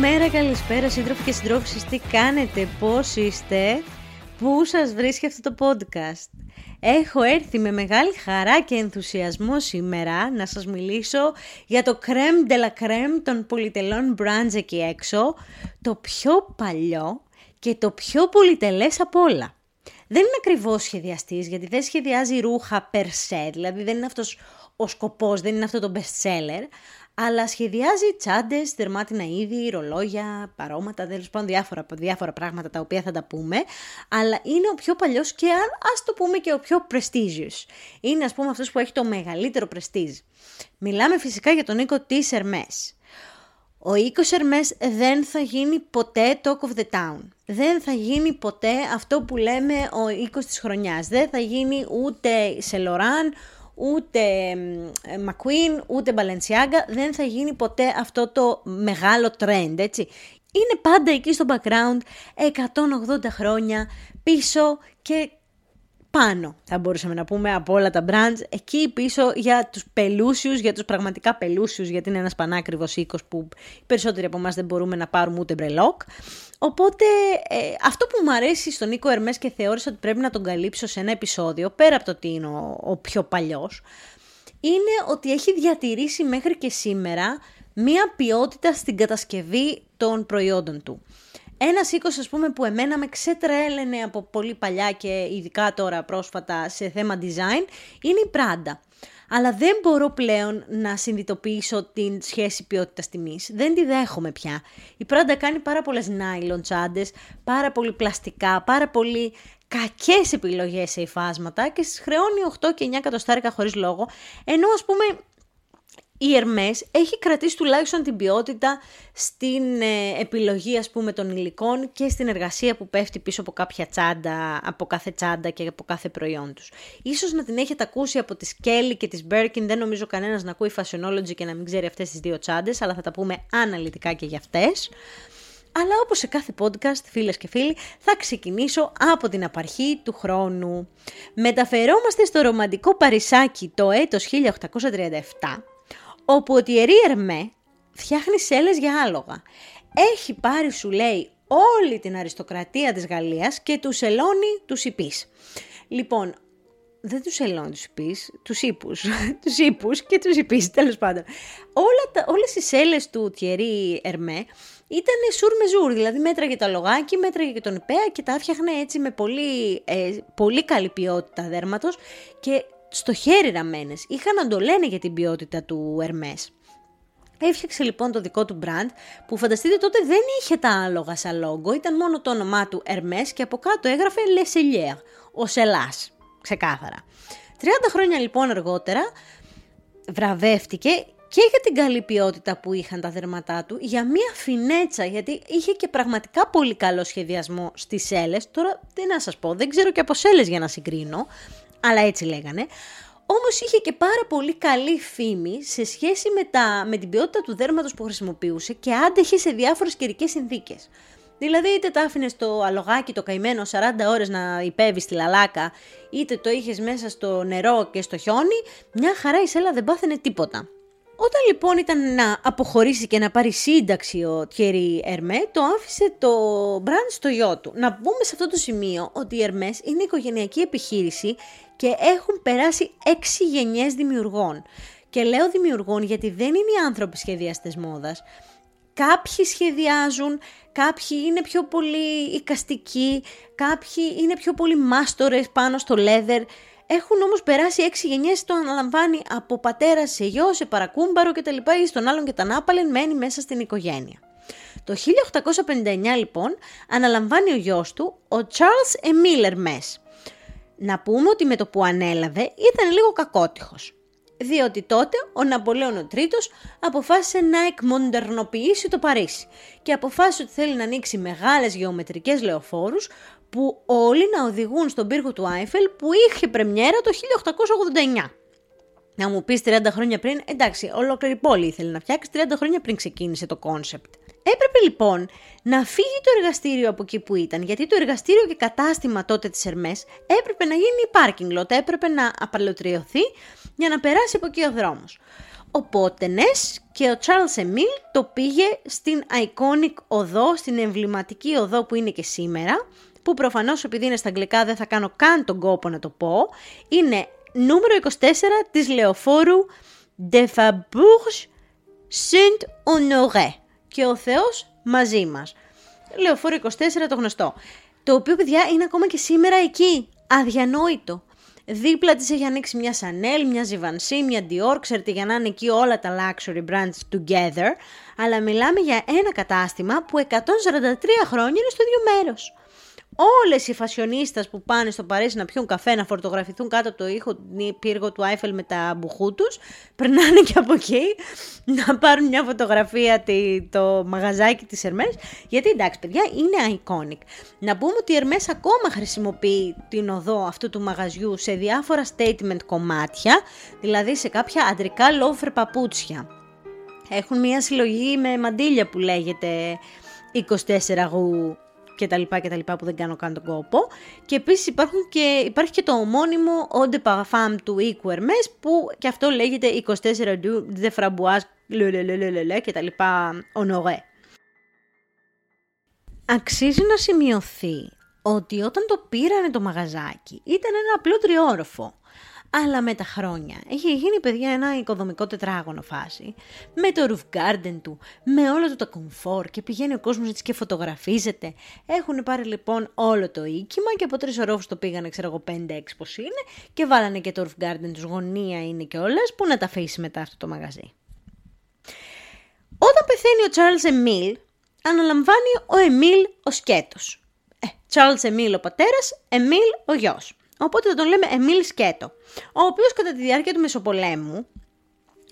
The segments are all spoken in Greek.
Καλημέρα, καλησπέρα σύντροφοι και συντρόφισσες, τι κάνετε, πώς είστε, πού σας βρίσκει αυτό το podcast. Έχω έρθει με μεγάλη χαρά και ενθουσιασμό σήμερα να σας μιλήσω για το crème de la crème των πολυτελών brands εκεί έξω, το πιο παλιό και το πιο πολυτελές από όλα. Δεν είναι ακριβώς σχεδιαστής γιατί δεν σχεδιάζει ρούχα per se, δηλαδή δεν είναι αυτός ο σκοπός, δεν είναι αυτό το best seller, αλλά σχεδιάζει τσάντες, δερμάτινα είδη, ρολόγια, παρόματα, τέλος πάντων διάφορα, διάφορα πράγματα τα οποία θα τα πούμε. Αλλά είναι ο πιο παλιός και ας το πούμε και ο πιο prestigious. Είναι ας πούμε αυτός που έχει το μεγαλύτερο prestige. Μιλάμε φυσικά για τον Νίκο της Ερμές. Ο οίκο Ερμές δεν θα γίνει ποτέ talk of the town. Δεν θα γίνει ποτέ αυτό που λέμε ο οίκο της χρονιάς. Δεν θα γίνει ούτε σε Λοράν, ούτε McQueen, ούτε Balenciaga, δεν θα γίνει ποτέ αυτό το μεγάλο trend, έτσι. Είναι πάντα εκεί στο background, 180 χρόνια πίσω και πάνω, θα μπορούσαμε να πούμε, από όλα τα brands, εκεί πίσω για τους πελούσιους, για τους πραγματικά πελούσιους, γιατί είναι ένας πανάκριβος οίκος που οι περισσότεροι από εμάς δεν μπορούμε να πάρουμε ούτε μπρελόκ. Οπότε ε, αυτό που μου αρέσει στον Νίκο Ερμές και θεώρησα ότι πρέπει να τον καλύψω σε ένα επεισόδιο, πέρα από το ότι είναι ο, ο πιο παλιός, είναι ότι έχει διατηρήσει μέχρι και σήμερα μία ποιότητα στην κατασκευή των προϊόντων του. Ένας οίκος, ας πούμε, που εμένα με ξετρέλαινε από πολύ παλιά και ειδικά τώρα πρόσφατα σε θέμα design, είναι η Prada. Αλλά δεν μπορώ πλέον να συνειδητοποιήσω την σχέση ποιότητα-τιμή. Δεν τη δέχομαι πια. Η Prada κάνει πάρα πολλές nylon τσάντες, πάρα πολύ πλαστικά, πάρα πολύ κακές επιλογές σε υφάσματα και στι χρεώνει 8 και 9 εκατοστάρικα χωρίς λόγο. Ενώ ας πούμε η Ερμές έχει κρατήσει τουλάχιστον την ποιότητα στην ε, επιλογή ας πούμε των υλικών και στην εργασία που πέφτει πίσω από κάποια τσάντα, από κάθε τσάντα και από κάθε προϊόν τους. Ίσως να την έχετε ακούσει από τις Kelly και τις Birkin, δεν νομίζω κανένας να ακούει Fashionology και να μην ξέρει αυτές τις δύο τσάντες, αλλά θα τα πούμε αναλυτικά και για αυτές. Αλλά όπως σε κάθε podcast, φίλες και φίλοι, θα ξεκινήσω από την απαρχή του χρόνου. Μεταφερόμαστε στο ρομαντικό Παρισάκι το έτος 1837, όπου ο Τιερή Ερμέ φτιάχνει σέλες για άλογα. Έχει πάρει, σου λέει, όλη την αριστοκρατία της Γαλλίας και τους σελώνει τους υπείς. Λοιπόν, δεν τους ελώνει τους υπείς, τους ύπους, τους ύπους και τους υπείς, τέλος πάντων. Όλα τα, όλες οι σέλες του Τιερή Ερμέ ήταν σουρ με ζουρ, δηλαδή μέτραγε το λογάκι, μέτραγε και τον υπέα και τα έφτιαχνε έτσι με πολύ, ε, πολύ καλή ποιότητα δέρματος και στο χέρι ραμμένες. Είχαν να το λένε για την ποιότητα του Ερμές. Έφτιαξε λοιπόν το δικό του brand που φανταστείτε τότε δεν είχε τα άλογα σαν λόγο, ήταν μόνο το όνομά του Ερμές και από κάτω έγραφε Le Cellier, ο Σελάς, ξεκάθαρα. 30 χρόνια λοιπόν αργότερα βραβεύτηκε και για την καλή ποιότητα που είχαν τα δερματά του, για μία φινέτσα, γιατί είχε και πραγματικά πολύ καλό σχεδιασμό στις σέλες. Τώρα τι να σας πω, δεν ξέρω και από σέλες για να συγκρίνω, αλλά έτσι λέγανε. Όμως είχε και πάρα πολύ καλή φήμη σε σχέση με, τα, με την ποιότητα του δέρματος που χρησιμοποιούσε και άντεχε σε διάφορες καιρικές συνθήκες. Δηλαδή είτε τα άφηνες στο αλογάκι το καημένο 40 ώρες να υπέβεις στη λαλάκα, είτε το είχες μέσα στο νερό και στο χιόνι, μια χαρά η σέλα δεν πάθαινε τίποτα. Όταν λοιπόν ήταν να αποχωρήσει και να πάρει σύνταξη ο Τιέρι Ερμέ, το άφησε το μπραντ στο γιο του. Να πούμε σε αυτό το σημείο ότι η Ερμές είναι οικογενειακή επιχείρηση και έχουν περάσει έξι γενιές δημιουργών. Και λέω δημιουργών γιατί δεν είναι οι άνθρωποι σχεδιαστές μόδας. Κάποιοι σχεδιάζουν, κάποιοι είναι πιο πολύ οικαστικοί, κάποιοι είναι πιο πολύ μάστορες πάνω στο leather. Έχουν όμως περάσει έξι γενιές, το αναλαμβάνει από πατέρα σε γιο, σε παρακούμπαρο κτλ. ή στον άλλον και τα νάπαλεν μένει μέσα στην οικογένεια. Το 1859 λοιπόν αναλαμβάνει ο γιος του, ο Charles Emile Hermes. Να πούμε ότι με το που ανέλαβε ήταν λίγο κακότυχος. Διότι τότε ο Ναπολέον ο Τρίτος αποφάσισε να εκμοντερνοποιήσει το Παρίσι και αποφάσισε ότι θέλει να ανοίξει μεγάλες γεωμετρικές λεωφόρους που όλοι να οδηγούν στον πύργο του Άιφελ που είχε πρεμιέρα το 1889. Να μου πεις 30 χρόνια πριν, εντάξει, ολόκληρη πόλη ήθελε να φτιάξει 30 χρόνια πριν ξεκίνησε το concept. Έπρεπε λοιπόν να φύγει το εργαστήριο από εκεί που ήταν, γιατί το εργαστήριο και κατάστημα τότε της Hermès έπρεπε να γίνει parking lot, έπρεπε να απαλλοτριωθεί για να περάσει από εκεί ο δρόμος. Οπότε ναι, και ο Charles Emile το πήγε στην iconic οδό, στην εμβληματική οδό που είναι και σήμερα, που προφανώς επειδή είναι στα αγγλικά δεν θα κάνω καν τον κόπο να το πω, είναι νούμερο 24 της λεωφόρου De Fabourg Saint-Honoré και ο Θεός μαζί μας. Λεωφόρο 24 το γνωστό. Το οποίο παιδιά είναι ακόμα και σήμερα εκεί. Αδιανόητο. Δίπλα της έχει ανοίξει μια Chanel, μια Givenchy, μια Dior, ξέρετε για να είναι εκεί όλα τα luxury brands together, αλλά μιλάμε για ένα κατάστημα που 143 χρόνια είναι στο ίδιο μέρος όλες οι φασιονίστας που πάνε στο Παρίσι να πιούν καφέ, να φορτογραφηθούν κάτω από το ήχο πύργο του Άιφελ με τα μπουχού τους, περνάνε και από εκεί να πάρουν μια φωτογραφία το μαγαζάκι της Ερμές, γιατί εντάξει παιδιά είναι iconic. Να πούμε ότι η Ερμές ακόμα χρησιμοποιεί την οδό αυτού του μαγαζιού σε διάφορα statement κομμάτια, δηλαδή σε κάποια αντρικά λόφερ παπούτσια. Έχουν μια συλλογή με μαντίλια που λέγεται 24 γου και τα λοιπά και τα λοιπά που δεν κάνω καν τον κόπο. Και επίσης υπάρχουν και, υπάρχει και το ομώνυμο Eau de Parfum του Eco Hermes που και αυτό λέγεται 24 du de Framboise λε και τα λοιπά honoré. Αξίζει να σημειωθεί ότι όταν το πήρανε το μαγαζάκι ήταν ένα απλό τριόροφο αλλά με τα χρόνια έχει γίνει παιδιά ένα οικοδομικό τετράγωνο φάση. Με το roof garden του, με όλα του τα comfort και πηγαίνει ο κόσμος έτσι και φωτογραφίζεται. Έχουν πάρει λοιπόν όλο το οίκημα και από τρεις ορόφους το πήγανε ξέρω εγώ 5-6 πως είναι και βάλανε και το roof garden τους γωνία είναι και όλες που να τα αφήσει μετά αυτό το μαγαζί. Όταν πεθαίνει ο Charles Emile, αναλαμβάνει ο Εμίλ ο σκέτος. Ε, Charles Emile ο πατέρας, Emile ο γιος. Οπότε θα τον λέμε Εμίλ Σκέτο, ο οποίος κατά τη διάρκεια του Μεσοπολέμου,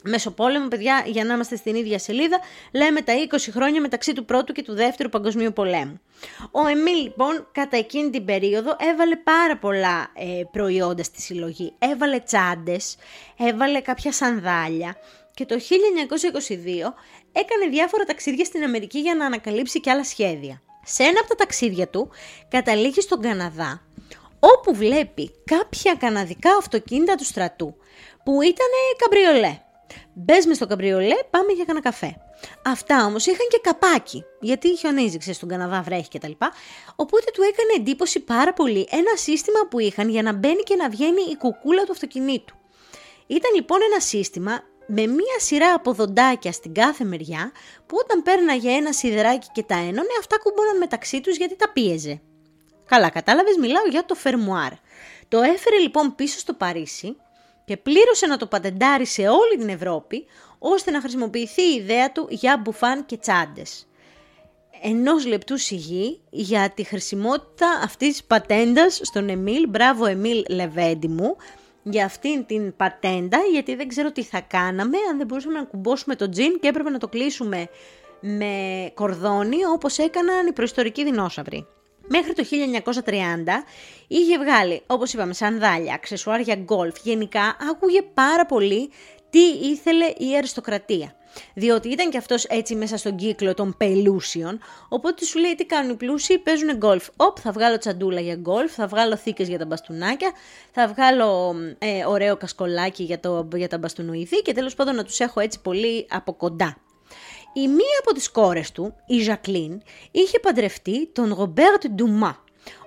Μεσοπόλεμο, παιδιά, για να είμαστε στην ίδια σελίδα, λέμε τα 20 χρόνια μεταξύ του πρώτου και του δεύτερου παγκοσμίου πολέμου. Ο Εμίλ, λοιπόν, κατά εκείνη την περίοδο έβαλε πάρα πολλά ε, προϊόντα στη συλλογή. Έβαλε τσάντες, έβαλε κάποια σανδάλια και το 1922 έκανε διάφορα ταξίδια στην Αμερική για να ανακαλύψει και άλλα σχέδια. Σε ένα από τα ταξίδια του καταλήγει στον Καναδά, όπου βλέπει κάποια καναδικά αυτοκίνητα του στρατού που ήταν καμπριολέ. Μπες μες στο καμπριολέ, πάμε για κανένα καφέ. Αυτά όμως είχαν και καπάκι, γιατί χιονίζει, ξέρεις, στον Καναδά βρέχει κτλ. Οπότε του έκανε εντύπωση πάρα πολύ ένα σύστημα που είχαν για να μπαίνει και να βγαίνει η κουκούλα του αυτοκινήτου. Ήταν λοιπόν ένα σύστημα με μία σειρά από δοντάκια στην κάθε μεριά που όταν πέρναγε ένα σιδεράκι και τα ένωνε αυτά κουμπώναν μεταξύ τους γιατί τα πίεζε. Καλά, κατάλαβες, μιλάω για το φερμουάρ. Το έφερε λοιπόν πίσω στο Παρίσι και πλήρωσε να το πατεντάρει σε όλη την Ευρώπη, ώστε να χρησιμοποιηθεί η ιδέα του για μπουφάν και τσάντες. Ενός λεπτού σιγή για τη χρησιμότητα αυτής της πατέντας στον Εμίλ, μπράβο Εμίλ Λεβέντι μου, για αυτήν την πατέντα, γιατί δεν ξέρω τι θα κάναμε αν δεν μπορούσαμε να κουμπώσουμε το τζιν και έπρεπε να το κλείσουμε με κορδόνι όπως έκαναν οι προϊστορικοί δεινόσαυροι. Μέχρι το 1930 είχε βγάλει, όπως είπαμε, σανδάλια, αξεσουάρια γκολφ. Γενικά άκουγε πάρα πολύ τι ήθελε η αριστοκρατία. Διότι ήταν και αυτός έτσι μέσα στον κύκλο των πελούσιων, οπότε σου λέει τι κάνουν οι πλούσιοι, παίζουν γκολφ. Οπ, θα βγάλω τσαντούλα για γκολφ, θα βγάλω θήκες για τα μπαστούνάκια, θα βγάλω ε, ωραίο κασκολάκι για, το, για τα μπαστούνουιδί και τέλος πάντων να τους έχω έτσι πολύ από κοντά. Η μία από τις κόρες του, η Ζακλίν, είχε παντρευτεί τον Ρομπέρτ Ντουμά,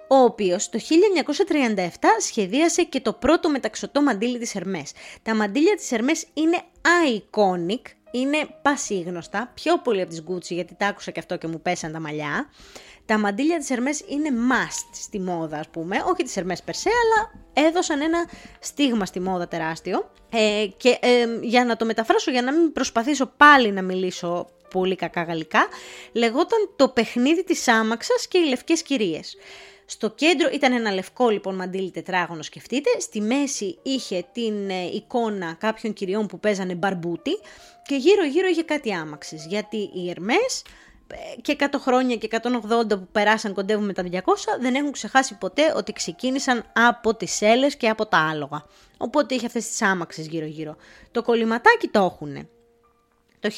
ο οποίος το 1937 σχεδίασε και το πρώτο μεταξωτό μαντίλι της Ερμές. Τα μαντίλια της Ερμές είναι iconic, είναι πασίγνωστα, πιο πολύ από τις Gucci γιατί τα άκουσα και αυτό και μου πέσαν τα μαλλιά. Τα μαντίλια της Ερμές είναι must στη μόδα ας πούμε, όχι της Ερμές περσέ, αλλά έδωσαν ένα στίγμα στη μόδα τεράστιο. Ε, και ε, για να το μεταφράσω, για να μην προσπαθήσω πάλι να μιλήσω πολύ κακά γαλλικά, λεγόταν το παιχνίδι της άμαξας και οι λευκές κυρίες. Στο κέντρο ήταν ένα λευκό λοιπόν μαντίλι τετράγωνο σκεφτείτε, στη μέση είχε την ε, εικόνα κάποιων κυριών που παίζανε μπαρμπούτι και γύρω γύρω είχε κάτι άμαξες, γιατί οι Ερμές ε, και 100 χρόνια και 180 που περάσαν κοντεύουμε τα 200 δεν έχουν ξεχάσει ποτέ ότι ξεκίνησαν από τις σέλες και από τα άλογα. Οπότε είχε αυτές τις άμαξες γύρω γύρω. Το κολληματάκι το έχουνε. Το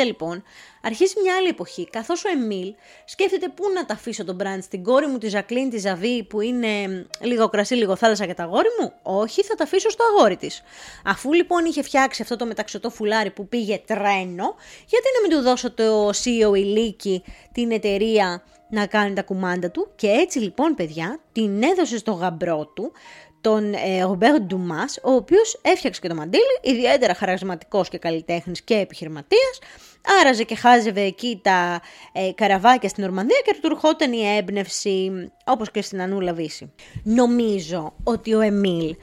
1950 λοιπόν αρχίζει μια άλλη εποχή, καθώς ο Εμίλ σκέφτεται πού να τα αφήσω τον μπραντ στην κόρη μου τη Ζακλίν τη Ζαβή που είναι λίγο κρασί, λίγο θάλασσα για τα αγόρι μου; Όχι, θα τα αφήσω στο αγόρι της. Αφού λοιπόν είχε φτιάξει αυτό το μεταξωτό φουλάρι που πήγε τρένο, γιατί να μην του δώσω το CEO Ηλίκη την εταιρεία να κάνει τα κουμάντα του και έτσι λοιπόν παιδιά την έδωσε στο γαμπρό του τον Ρομπέρ ε, Ντουμάς, ο οποίος έφτιαξε και το μαντίλι, ιδιαίτερα χαρασματικός και καλλιτέχνης και επιχειρηματίας, άραζε και χάζευε εκεί τα ε, καραβάκια στην Ορμανδία και του ερχόταν η έμπνευση, όπως και στην Ανούλα Βύση. Νομίζω ότι ο Εμίλ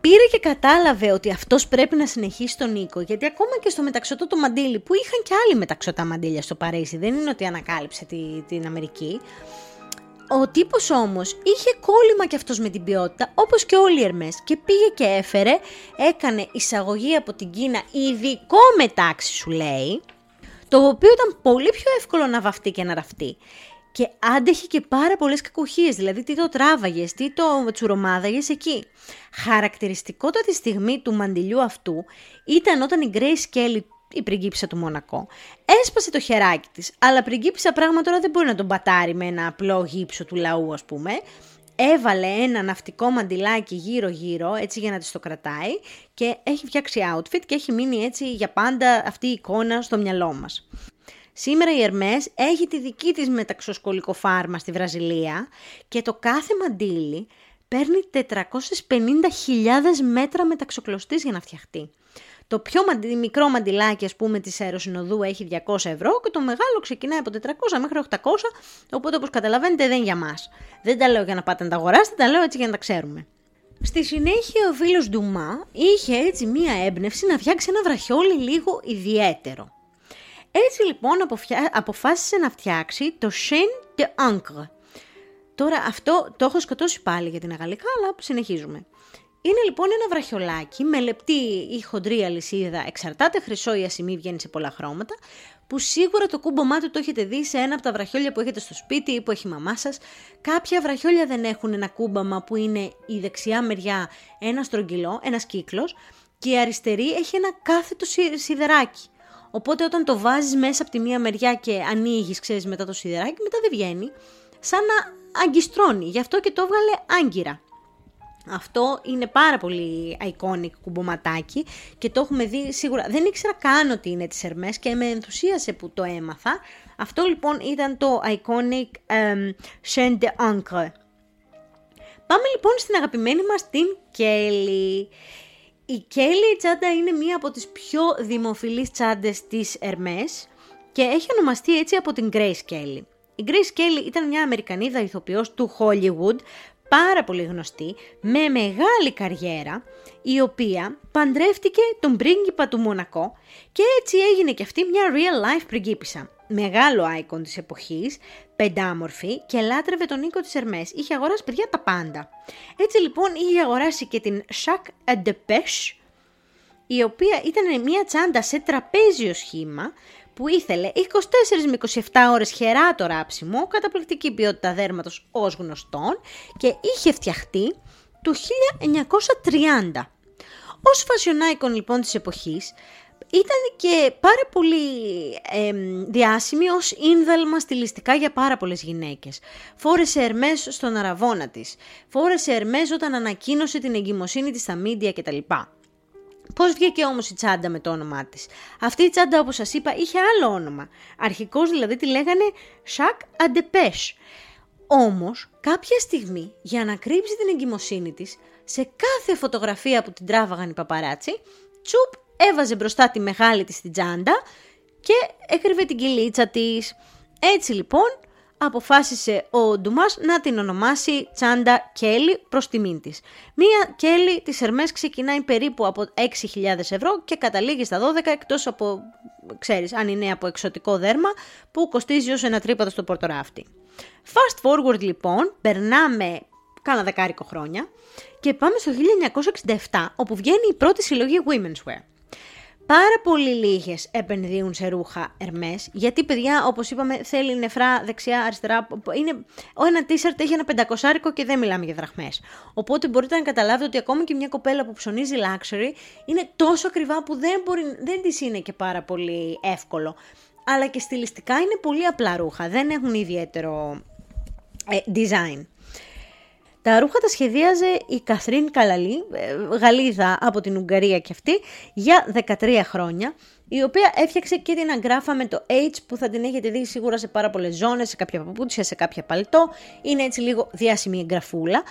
πήρε και κατάλαβε ότι αυτός πρέπει να συνεχίσει τον Νίκο, γιατί ακόμα και στο μεταξωτό το μαντίλι, που είχαν και άλλοι μεταξωτά μαντίλια στο Παρίσι, δεν είναι ότι ανακάλυψε τη, την Αμερική, ο τύπος όμως είχε κόλλημα κι αυτός με την ποιότητα, όπως και όλοι οι Ερμές, και πήγε και έφερε, έκανε εισαγωγή από την Κίνα ειδικό μετάξι σου λέει, το οποίο ήταν πολύ πιο εύκολο να βαφτεί και να ραφτεί. Και άντεχε και πάρα πολλές κακουχίες, δηλαδή τι το τράβαγες, τι το τσουρομάδαγες εκεί. Χαρακτηριστικότατη στιγμή του μαντιλιού αυτού ήταν όταν η Grace Kelly η πριγκίπισσα του Μονακό. Έσπασε το χεράκι της, αλλά πριγκίπισσα πράγμα τώρα δεν μπορεί να τον πατάρει με ένα απλό γύψο του λαού ας πούμε. Έβαλε ένα ναυτικό μαντιλάκι γύρω γύρω έτσι για να της το κρατάει και έχει φτιάξει outfit και έχει μείνει έτσι για πάντα αυτή η εικόνα στο μυαλό μας. Σήμερα η Ερμές έχει τη δική της μεταξοσκολικό φάρμα στη Βραζιλία και το κάθε μαντίλι παίρνει 450.000 μέτρα μεταξοκλωστής για να φτιαχτεί. Το πιο μικρό μαντιλάκι, ας πούμε, της αεροσυνοδού έχει 200 ευρώ και το μεγάλο ξεκινάει από 400 μέχρι 800, οπότε όπως καταλαβαίνετε δεν είναι για μας. Δεν τα λέω για να πάτε να τα αγοράσετε, τα λέω έτσι για να τα ξέρουμε. Στη συνέχεια ο φίλος Ντουμά είχε έτσι μία έμπνευση να φτιάξει ένα βραχιόλι λίγο ιδιαίτερο. Έτσι λοιπόν αποφάσισε να φτιάξει το Chien de Ancre. Τώρα αυτό το έχω σκοτώσει πάλι για την αγαλικά, αλλά συνεχίζουμε. Είναι λοιπόν ένα βραχιολάκι με λεπτή ή χοντρή αλυσίδα, εξαρτάται χρυσό ή ασημή, βγαίνει σε πολλά χρώματα, που σίγουρα το κούμπομά του το έχετε δει σε ένα από τα βραχιόλια που έχετε στο σπίτι ή που έχει η μαμά σας. Κάποια βραχιόλια δεν έχουν ένα κούμπαμα που είναι η δεξιά μεριά ένα στρογγυλό, ένας κύκλος, και η αριστερή έχει ένα κάθετο σιδεράκι. Οπότε όταν το βάζεις μέσα από τη μία μεριά και ανοίγεις, ξέρεις μετά το σιδεράκι, μετά δεν βγαίνει, σαν να αγκιστρώνει. Γι' αυτό και το έβγαλε άγκυρα. Αυτό είναι πάρα πολύ iconic κουμποματάκι και το έχουμε δει σίγουρα. Δεν ήξερα καν ότι είναι της Hermes και με ενθουσίασε που το έμαθα. Αυτό λοιπόν ήταν το iconic um, Chaîne de Ancre. Πάμε λοιπόν στην αγαπημένη μας την Kelly. Η Kelly τσάντα είναι μία από τις πιο δημοφιλείς τσάντες της Hermes και έχει ονομαστεί έτσι από την Grace Kelly. Η Grace Kelly ήταν μια Αμερικανίδα ηθοποιός του Hollywood πάρα πολύ γνωστή, με μεγάλη καριέρα, η οποία παντρεύτηκε τον πρίγκιπα του Μονακό και έτσι έγινε και αυτή μια real life πριγκίπισσα. Μεγάλο icon της εποχής, πεντάμορφη και λάτρευε τον Νίκο της Ερμές. Είχε αγοράσει παιδιά τα πάντα. Έτσι λοιπόν είχε αγοράσει και την Chac Depeche, η οποία ήταν μια τσάντα σε τραπέζιο σχήμα που ήθελε 24 με 27 ώρες χερά το ράψιμο, καταπληκτική ποιότητα δέρματος ως γνωστόν και είχε φτιαχτεί το 1930. Ως fashion icon λοιπόν της εποχής, ήταν και πάρα πολύ ε, διάσημη ως ίνδαλμα στιλιστικά για πάρα πολλές γυναίκες. Φόρεσε Ερμές στον αραβόνα της. Φόρεσε Ερμές όταν ανακοίνωσε την εγκυμοσύνη της στα μίντια κτλ. Πώς βγήκε όμως η τσάντα με το όνομά της; Αυτή η τσάντα, όπως σας είπα, είχε άλλο όνομα. Αρχικώς δηλαδή τη λέγανε Σακ Αντεπέσ. Όμως, κάποια στιγμή, για να κρύψει την εγκυμοσύνη της, σε κάθε φωτογραφία που την τράβαγαν οι παπαράτσι, τσουπ έβαζε μπροστά τη μεγάλη της την τσάντα και έκρυβε την κυλίτσα της. Έτσι λοιπόν, αποφάσισε ο Ντουμάς να την ονομάσει Τσάντα Κέλλη προς τιμήν της. Μία Κέλλη της Ερμές ξεκινάει περίπου από 6.000 ευρώ και καταλήγει στα 12 εκτός από, ξέρεις, αν είναι από εξωτικό δέρμα που κοστίζει ως ένα τρίποδο στο πορτοράφτη. Fast forward λοιπόν, περνάμε κάνα δεκάρικο χρόνια και πάμε στο 1967 όπου βγαίνει η πρώτη συλλογή Women's Wear. Πάρα πολύ λίγες επενδύουν σε ρούχα Ερμέ, γιατί παιδιά, όπως είπαμε, θέλει νεφρά δεξιά, αριστερά. Είναι, ο ένα t-shirt έχει ένα πεντακοσάρικο και δεν μιλάμε για δραχμές. Οπότε μπορείτε να καταλάβετε ότι ακόμη και μια κοπέλα που ψωνίζει luxury είναι τόσο ακριβά που δεν, μπορεί, δεν της είναι και πάρα πολύ εύκολο. Αλλά και στιλιστικά είναι πολύ απλά ρούχα, δεν έχουν ιδιαίτερο ε, design. Τα ρούχα τα σχεδίαζε η Καθρίν Καλαλή, ε, Γαλλίδα από την Ουγγαρία και αυτή, για 13 χρόνια, η οποία έφτιαξε και την αγκράφα με το H που θα την έχετε δει σίγουρα σε πάρα πολλές ζώνες, σε κάποια παπούτσια, σε κάποια παλτό. Είναι έτσι λίγο διάσημη εγγραφούλα.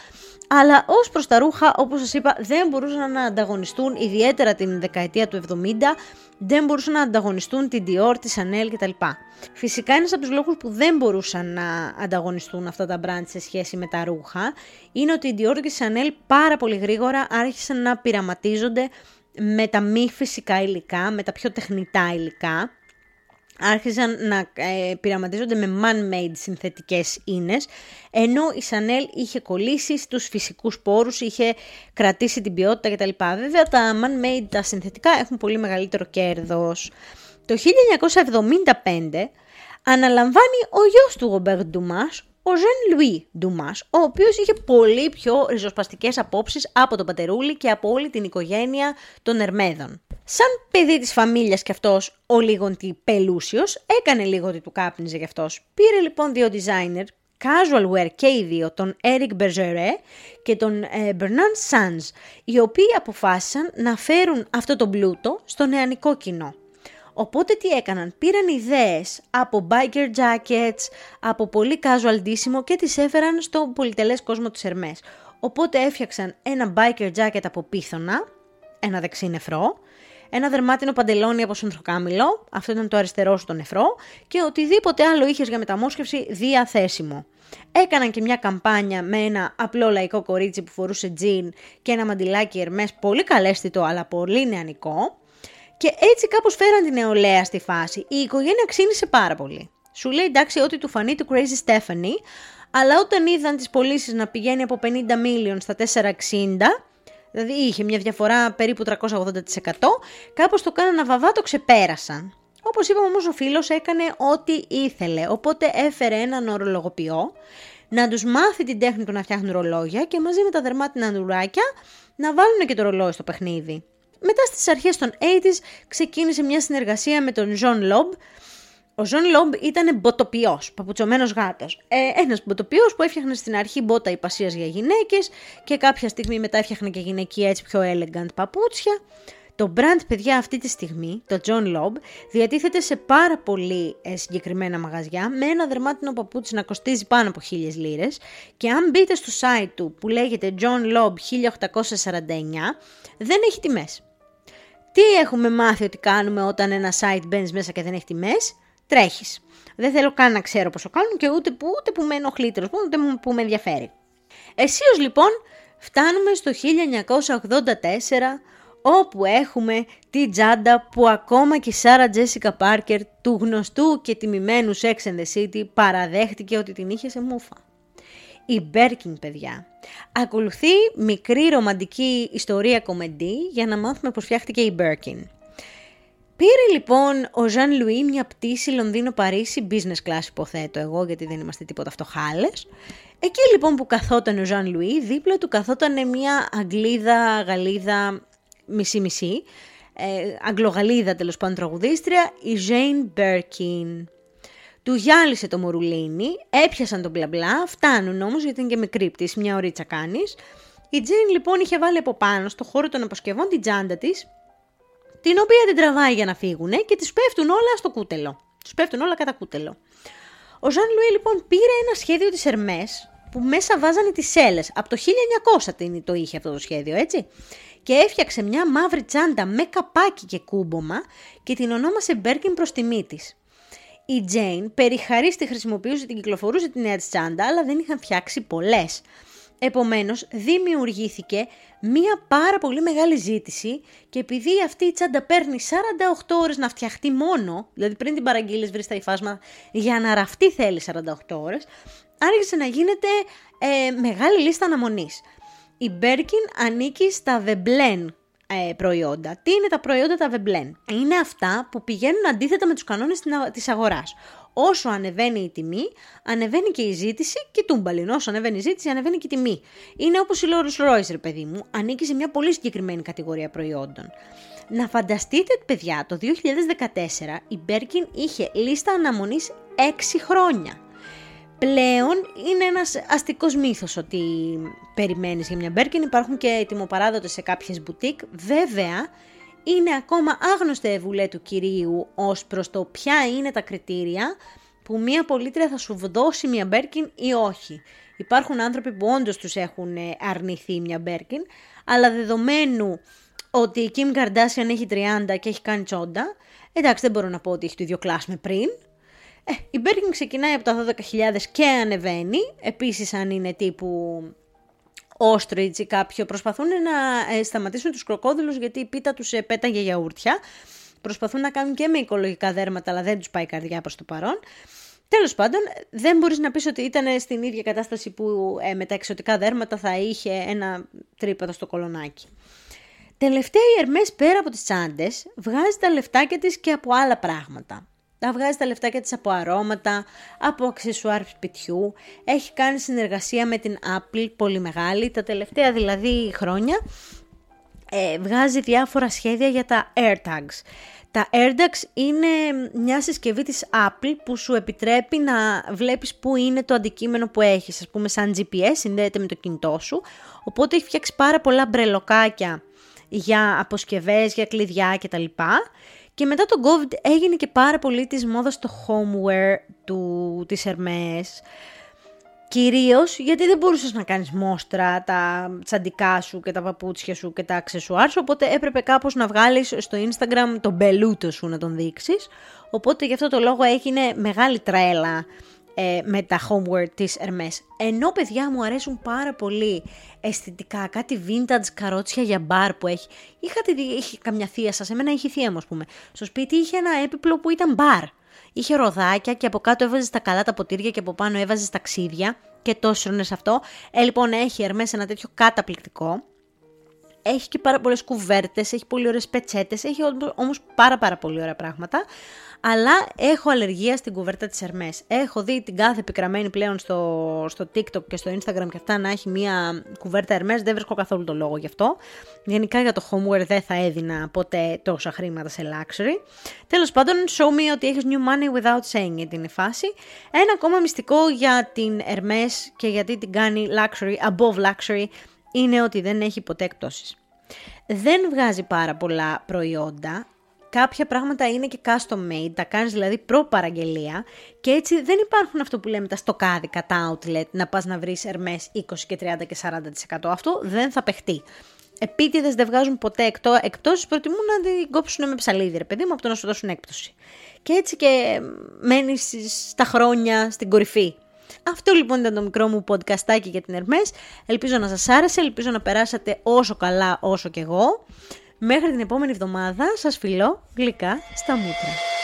Αλλά ως προς τα ρούχα, όπως σας είπα, δεν μπορούσαν να ανταγωνιστούν ιδιαίτερα την δεκαετία του 70, δεν μπορούσαν να ανταγωνιστούν την Dior, τη Chanel κτλ. Φυσικά ένας από τους λόγους που δεν μπορούσαν να ανταγωνιστούν αυτά τα brand σε σχέση με τα ρούχα είναι ότι η Dior και η Chanel πάρα πολύ γρήγορα άρχισαν να πειραματίζονται με τα μη φυσικά υλικά, με τα πιο τεχνητά υλικά. Άρχισαν να ε, πειραματίζονται με man-made συνθετικές ίνες, ενώ η Chanel είχε κολλήσει στους φυσικούς πόρους, είχε κρατήσει την ποιότητα κτλ. Βέβαια τα man-made, τα συνθετικά έχουν πολύ μεγαλύτερο κέρδος. Το 1975 αναλαμβάνει ο γιος του Γομπέρ Ντουμάς, ο Ζεν Λουί Ντουμάς, ο οποίος είχε πολύ πιο ριζοσπαστικές απόψεις από τον πατερούλη και από όλη την οικογένεια των Ερμέδων. Σαν παιδί της φαμίλιας κι αυτός, ο λίγοντι πελούσιος, έκανε λίγο ότι του κάπνιζε γι' αυτός. Πήρε λοιπόν δύο designer, casual wear και οι δύο, τον Eric Bergeret και τον ε, Bernard Sanz, οι οποίοι αποφάσισαν να φέρουν αυτό το πλούτο στο νεανικό κοινό. Οπότε τι έκαναν, πήραν ιδέες από biker jackets, από πολύ casual ντύσιμο και τις έφεραν στο πολυτελές κόσμο της Ερμές. Οπότε έφτιαξαν ένα biker jacket από πίθωνα, ένα δεξί νεφρό, ένα δερμάτινο παντελόνι από συνθροκάμιλο, αυτό ήταν το αριστερό στο νεφρό, και οτιδήποτε άλλο είχες για μεταμόσχευση διαθέσιμο. Έκαναν και μια καμπάνια με ένα απλό λαϊκό κορίτσι που φορούσε τζιν και ένα μαντιλάκι ερμές πολύ καλέσθητο αλλά πολύ νεανικό. Και έτσι κάπως φέραν την νεολαία στη φάση. Η οικογένεια ξύνησε πάρα πολύ. Σου λέει εντάξει ό,τι του φανεί του Crazy Stephanie, αλλά όταν είδαν τις πωλήσεις να πηγαίνει από 50 million στα 460, δηλαδή είχε μια διαφορά περίπου 380%, κάπως το κάνανε βαβά, το ξεπέρασαν. Όπως είπαμε όμως ο φίλος έκανε ό,τι ήθελε, οπότε έφερε έναν ορολογοποιό, να τους μάθει την τέχνη του να φτιάχνουν ρολόγια και μαζί με τα δερμάτινα νουράκια να βάλουν και το ρολόι στο παιχνίδι. Μετά στις αρχές των 80s ξεκίνησε μια συνεργασία με τον John Lobb. Ο John Lobb ήταν μποτοποιός, παπουτσωμένος γάτος. Ε, ένας μποτοποιός που έφτιαχνε στην αρχή μπότα υπασίας για γυναίκες και κάποια στιγμή μετά έφτιαχνε και γυναικεία έτσι πιο elegant παπούτσια. Το brand, παιδιά, αυτή τη στιγμή, το John Lobb, διατίθεται σε πάρα πολύ ε, συγκεκριμένα μαγαζιά με ένα δερμάτινο παπούτσι να κοστίζει πάνω από 1000 λίρες και αν μπείτε στο site του που λέγεται John Lobb 1849, δεν έχει τιμές. Τι έχουμε μάθει ότι κάνουμε όταν ένα site μπαίνεις μέσα και δεν έχει τιμές, τρέχεις. Δεν θέλω καν να ξέρω πόσο κάνουν και ούτε που, ούτε που με ενοχλεί ούτε που με ενδιαφέρει. Εσείως λοιπόν φτάνουμε στο 1984 όπου έχουμε τη τζάντα που ακόμα και η Σάρα Τζέσικα Πάρκερ του γνωστού και τιμημένου Sex and the City παραδέχτηκε ότι την είχε σε μούφα. Η Μπέρκιν, παιδιά. Ακολουθεί μικρή ρομαντική ιστορία κομμεντή για να μάθουμε πώς φτιάχτηκε η Μπέρκιν. Πήρε λοιπόν ο Ζαν Λουί μια πτήση Λονδίνο-Παρίσι, business class υποθέτω εγώ γιατί δεν είμαστε τίποτα φτωχάλες. Εκεί λοιπόν που καθόταν ο Ζαν Λουί, δίπλα του καθόταν μια Αγγλίδα, Γαλλίδα, μισή-μισή, ε, Αγγλογαλίδα τέλος πάντων τραγουδίστρια, η Jane Μπέρκιν. Του γυάλισε το μουρουλίνι, έπιασαν τον μπλα μπλα, φτάνουν όμως γιατί είναι και μικρή πτήση, μια ωρίτσα κάνεις. Η Τζέιν λοιπόν είχε βάλει από πάνω στο χώρο των αποσκευών την τσάντα της, την οποία την τραβάει για να φύγουν και τη πέφτουν όλα στο κούτελο. Τους πέφτουν όλα κατά κούτελο. Ο Ζαν Λουί λοιπόν πήρε ένα σχέδιο της Ερμές που μέσα βάζανε τις σέλες. Από το 1900 το είχε αυτό το σχέδιο, έτσι. Και έφτιαξε μια μαύρη τσάντα με καπάκι και κούμπομα και την ονόμασε Birkin προς τιμή της η Τζέιν περιχαρίστη χρησιμοποιούσε την κυκλοφορούσε τη νέα της τσάντα, αλλά δεν είχαν φτιάξει πολλές. Επομένως, δημιουργήθηκε μία πάρα πολύ μεγάλη ζήτηση και επειδή αυτή η τσάντα παίρνει 48 ώρες να φτιαχτεί μόνο, δηλαδή πριν την παραγγείλεις βρεις τα υφάσματα, για να ραφτεί θέλει 48 ώρες, άρχισε να γίνεται ε, μεγάλη λίστα αναμονής. Η Μπέρκιν ανήκει στα Veblen ε, προϊόντα. Τι είναι τα προϊόντα τα Veblen. Είναι αυτά που πηγαίνουν αντίθετα με τους κανόνες της αγοράς. Όσο ανεβαίνει η τιμή, ανεβαίνει και η ζήτηση και τούμπαλιν. Όσο ανεβαίνει η ζήτηση, ανεβαίνει και η τιμή. Είναι όπως η Rolls Royce, ρε παιδί μου, ανήκει σε μια πολύ συγκεκριμένη κατηγορία προϊόντων. Να φανταστείτε, παιδιά, το 2014 η Birkin είχε λίστα αναμονής 6 χρόνια. Πλέον είναι ένας αστικός μύθος ότι περιμένεις για μια Birkin, υπάρχουν και ετοιμοπαράδοτες σε κάποιες μπουτίκ. Βέβαια, είναι ακόμα άγνωστη ευουλέ του κυρίου ως προς το ποια είναι τα κριτήρια που μία πολίτρια θα σου δώσει μια Birkin ή όχι. Υπάρχουν άνθρωποι που όντως τους έχουν αρνηθεί μια Birkin, αλλά δεδομένου ότι η Kim Kardashian έχει 30 και έχει κάνει τσόντα, εντάξει δεν μπορώ να πω ότι έχει το ίδιο κλάσ με πριν, ε, η Birkin ξεκινάει από τα 12.000 και ανεβαίνει, επίσης αν είναι τύπου ostrich ή κάποιο, προσπαθούν να ε, σταματήσουν τους κροκόδιλους γιατί η πίτα τους ε, πέταγε γιαούρτια, προσπαθούν να κάνουν και με οικολογικά δέρματα αλλά δεν τους πάει η καρδιά προς το παρόν. Τέλος πάντων, δεν μπορείς να πεις ότι ήταν στην ίδια κατάσταση που ε, με τα εξωτικά δέρματα θα είχε ένα τρύπατο στο κολονάκι. Τελευταία η Ερμές πέρα από τις τσάντες βγάζει τα λεφτάκια της και από άλλα πράγματα. Τα βγάζει τα λεφτάκια της από αρώματα, από αξεσουάρ σπιτιού. Έχει κάνει συνεργασία με την Apple πολύ μεγάλη, τα τελευταία δηλαδή χρόνια. Ε, βγάζει διάφορα σχέδια για τα AirTags. Τα AirTags είναι μια συσκευή της Apple που σου επιτρέπει να βλέπεις πού είναι το αντικείμενο που έχεις. Ας πούμε σαν GPS συνδέεται με το κινητό σου. Οπότε έχει φτιάξει πάρα πολλά μπρελοκάκια για αποσκευές, για κλειδιά κτλ. Και μετά τον COVID έγινε και πάρα πολύ της μόδας στο homeware του, της Hermes. Κυρίως γιατί δεν μπορούσες να κάνεις μόστρα τα τσαντικά σου και τα παπούτσια σου και τα αξεσουάρ σου, οπότε έπρεπε κάπως να βγάλεις στο Instagram τον μπελούτο σου να τον δείξεις. Οπότε γι' αυτό το λόγο έγινε μεγάλη τρέλα ε, με τα homeware της Hermes. Ενώ παιδιά μου αρέσουν πάρα πολύ αισθητικά, κάτι vintage καρότσια για μπαρ που έχει. Είχατε δει, είχε καμιά θεία σας, εμένα είχε θεία μου ας πούμε. Στο σπίτι είχε ένα έπιπλο που ήταν μπαρ. Είχε ροδάκια και από κάτω έβαζες τα καλά τα ποτήρια και από πάνω έβαζες τα ξύδια και το σε αυτό. Ε, λοιπόν, έχει Hermes ένα τέτοιο καταπληκτικό. Έχει και πάρα πολλές κουβέρτες, έχει πολύ ωραίες πετσέτες, έχει όμως πάρα πάρα πολύ ωραία πράγματα αλλά έχω αλλεργία στην κουβέρτα της Hermes. Έχω δει την κάθε επικραμένη πλέον στο, στο TikTok και στο Instagram και αυτά να έχει μια κουβέρτα Hermes, δεν βρίσκω καθόλου το λόγο γι' αυτό. Γενικά για το homeware δεν θα έδινα ποτέ τόσα χρήματα σε luxury. Τέλος πάντων, show me ότι έχεις new money without saying it είναι η φάση. Ένα ακόμα μυστικό για την Hermes και γιατί την κάνει luxury, above luxury, είναι ότι δεν έχει ποτέ εκτόσεις. Δεν βγάζει πάρα πολλά προϊόντα, κάποια πράγματα είναι και custom made, τα κάνεις δηλαδή προ-παραγγελία και έτσι δεν υπάρχουν αυτό που λέμε τα στοκάδικα, τα outlet, να πας να βρεις ερμές 20 και 30 και 40%. Αυτό δεν θα παιχτεί. Επίτηδες δεν βγάζουν ποτέ εκτό, εκτός, προτιμούν να την κόψουν με ψαλίδι, ρε παιδί μου, από το να σου δώσουν έκπτωση. Και έτσι και μένεις στα χρόνια στην κορυφή. Αυτό λοιπόν ήταν το μικρό μου podcastάκι για την Ερμές. Ελπίζω να σας άρεσε, ελπίζω να περάσατε όσο καλά όσο και εγώ. Μέχρι την επόμενη εβδομάδα σας φιλώ γλυκά στα μούτρα.